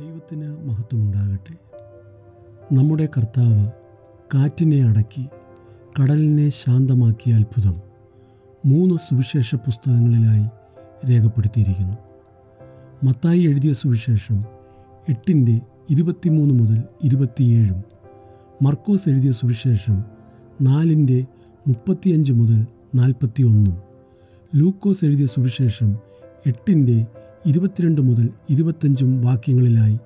ദൈവത്തിന് മഹത്വമുണ്ടാകട്ടെ. നമ്മുടെ കർത്താവ് കാറ്റിനെ അടക്കി കടലിനെ ശാന്തമാക്കിയ അത്ഭുതം മൂന്ന് സുവിശേഷ പുസ്തകങ്ങളിലായി രേഖപ്പെടുത്തിയിരിക്കുന്നു. മത്തായി എഴുതിയ സുവിശേഷം എട്ടിന്റെ ഇരുപത്തിമൂന്ന് മുതൽ ഇരുപത്തിയേഴും മർക്കോസ് എഴുതിയ സുവിശേഷം നാലിന്റെ മുപ്പത്തിയഞ്ച് മുതൽ നാൽപ്പത്തി ഒന്നും ലൂക്കോസ് എഴുതിയ സുവിശേഷം എട്ടിന്റെ ഇരുപത്തിരണ്ട് മുതൽ ഇരുപത്തഞ്ചും വാക്യങ്ങളിലായി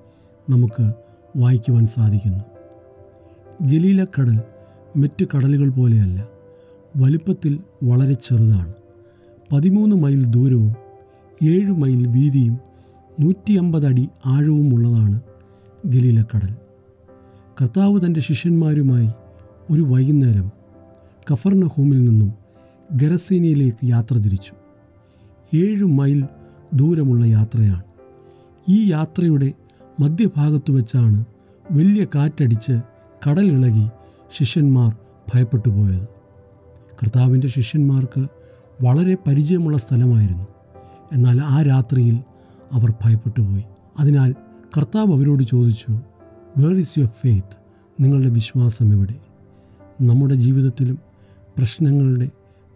നമുക്ക് വായിക്കുവാൻ സാധിക്കുന്നു. ഗലീല കടൽ മറ്റ് കടലുകൾ പോലെയല്ല വലുപ്പത്തിൽ വളരെ ചെറുതാണ്. പതിമൂന്ന് മൈൽ ദൂരവും ഏഴ് മൈൽ വീതിയും നൂറ്റി അമ്പത് അടി ആഴവുമുള്ളതാണ് കടൽ. കർത്താവ് തന്റെ ശിഷ്യന്മാരുമായി ഒരു വൈകുന്നേരം കഫർണഹൂമിൽ നിന്നും ഗരസീനയിലേക്ക് യാത്ര തിരിച്ചു. ഏഴ് മൈൽ ദൂരമുള്ള യാത്രയാണ്. ഈ യാത്രയുടെ മധ്യഭാഗത്തു വെച്ചാണ് വലിയ കാറ്റടിച്ച് കടൽ ഇളകി ശിഷ്യന്മാർ ഭയപ്പെട്ടു പോയത് കർത്താവിന്റെ ശിഷ്യന്മാർക്ക് വളരെ പരിചയമുള്ള സ്ഥലമായിരുന്നു. എന്നാൽ ആ രാത്രിയിൽ അവർ ഭയപ്പെട്ടു പോയി അതിനാൽ കർത്താവ് അവരോട് ചോദിച്ചു വേർ ഈസ് യുവർ ഫെയ്ത്ത് നിങ്ങളുടെ വിശ്വാസം എവിടെ? നമ്മുടെ ജീവിതത്തിലും പ്രശ്നങ്ങളുടെ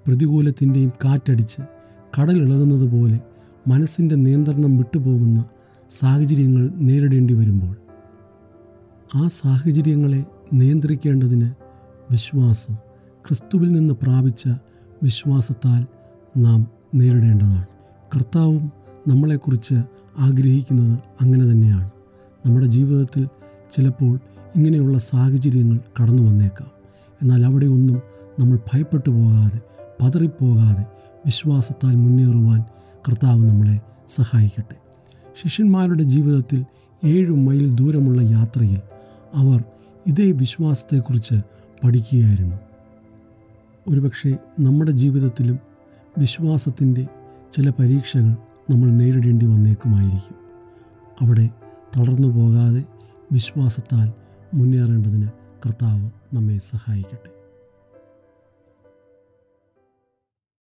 പ്രതികൂലത്തിന്റെയും കാറ്റടിച്ച് കടലിളകുന്നത് പോലെ മനസ്സിന്റെ നിയന്ത്രണം വിട്ടുപോകുന്ന സാഹചര്യങ്ങൾ നേരിടേണ്ടി വരുമ്പോൾ ആ സാഹചര്യങ്ങളെ നിയന്ത്രിക്കേണ്ടതിന് വിശ്വാസം ക്രിസ്തുവിൽ നിന്ന് പ്രാപിച്ച വിശ്വാസത്താൽ നാം നേരിടേണ്ടതാണ്. കർത്താവും നമ്മളെക്കുറിച്ച് ആഗ്രഹിക്കുന്നത് അങ്ങനെ തന്നെയാണ്. നമ്മുടെ ജീവിതത്തിൽ ചിലപ്പോൾ ഇങ്ങനെയുള്ള സാഹചര്യങ്ങൾ കടന്നു വന്നേക്കാം. എന്നാൽ അവിടെ ഒന്നും നമ്മൾ ഭയപ്പെട്ടു പോകാതെ പതറിപ്പോകാതെ വിശ്വാസത്താൽ മുന്നേറുവാൻ കർത്താവ് നമ്മളെ സഹായിക്കട്ടെ. ശിഷ്യന്മാരുടെ ജീവിതത്തിൽ ഏഴു മൈൽ ദൂരമുള്ള യാത്രയിൽ അവർ ഇതേ വിശ്വാസത്തെക്കുറിച്ച് പഠിക്കുകയായിരുന്നു. ഒരുപക്ഷെ നമ്മുടെ ജീവിതത്തിലും വിശ്വാസത്തിന്റെ ചില പരീക്ഷകൾ നമ്മൾ നേരിടേണ്ടി വന്നേക്കുമായിരിക്കും. അവിടെ തളർന്നു പോകാതെ വിശ്വാസത്താൽ മുന്നേറേണ്ടതിന് കർത്താവ് നമ്മെ സഹായിക്കട്ടെ.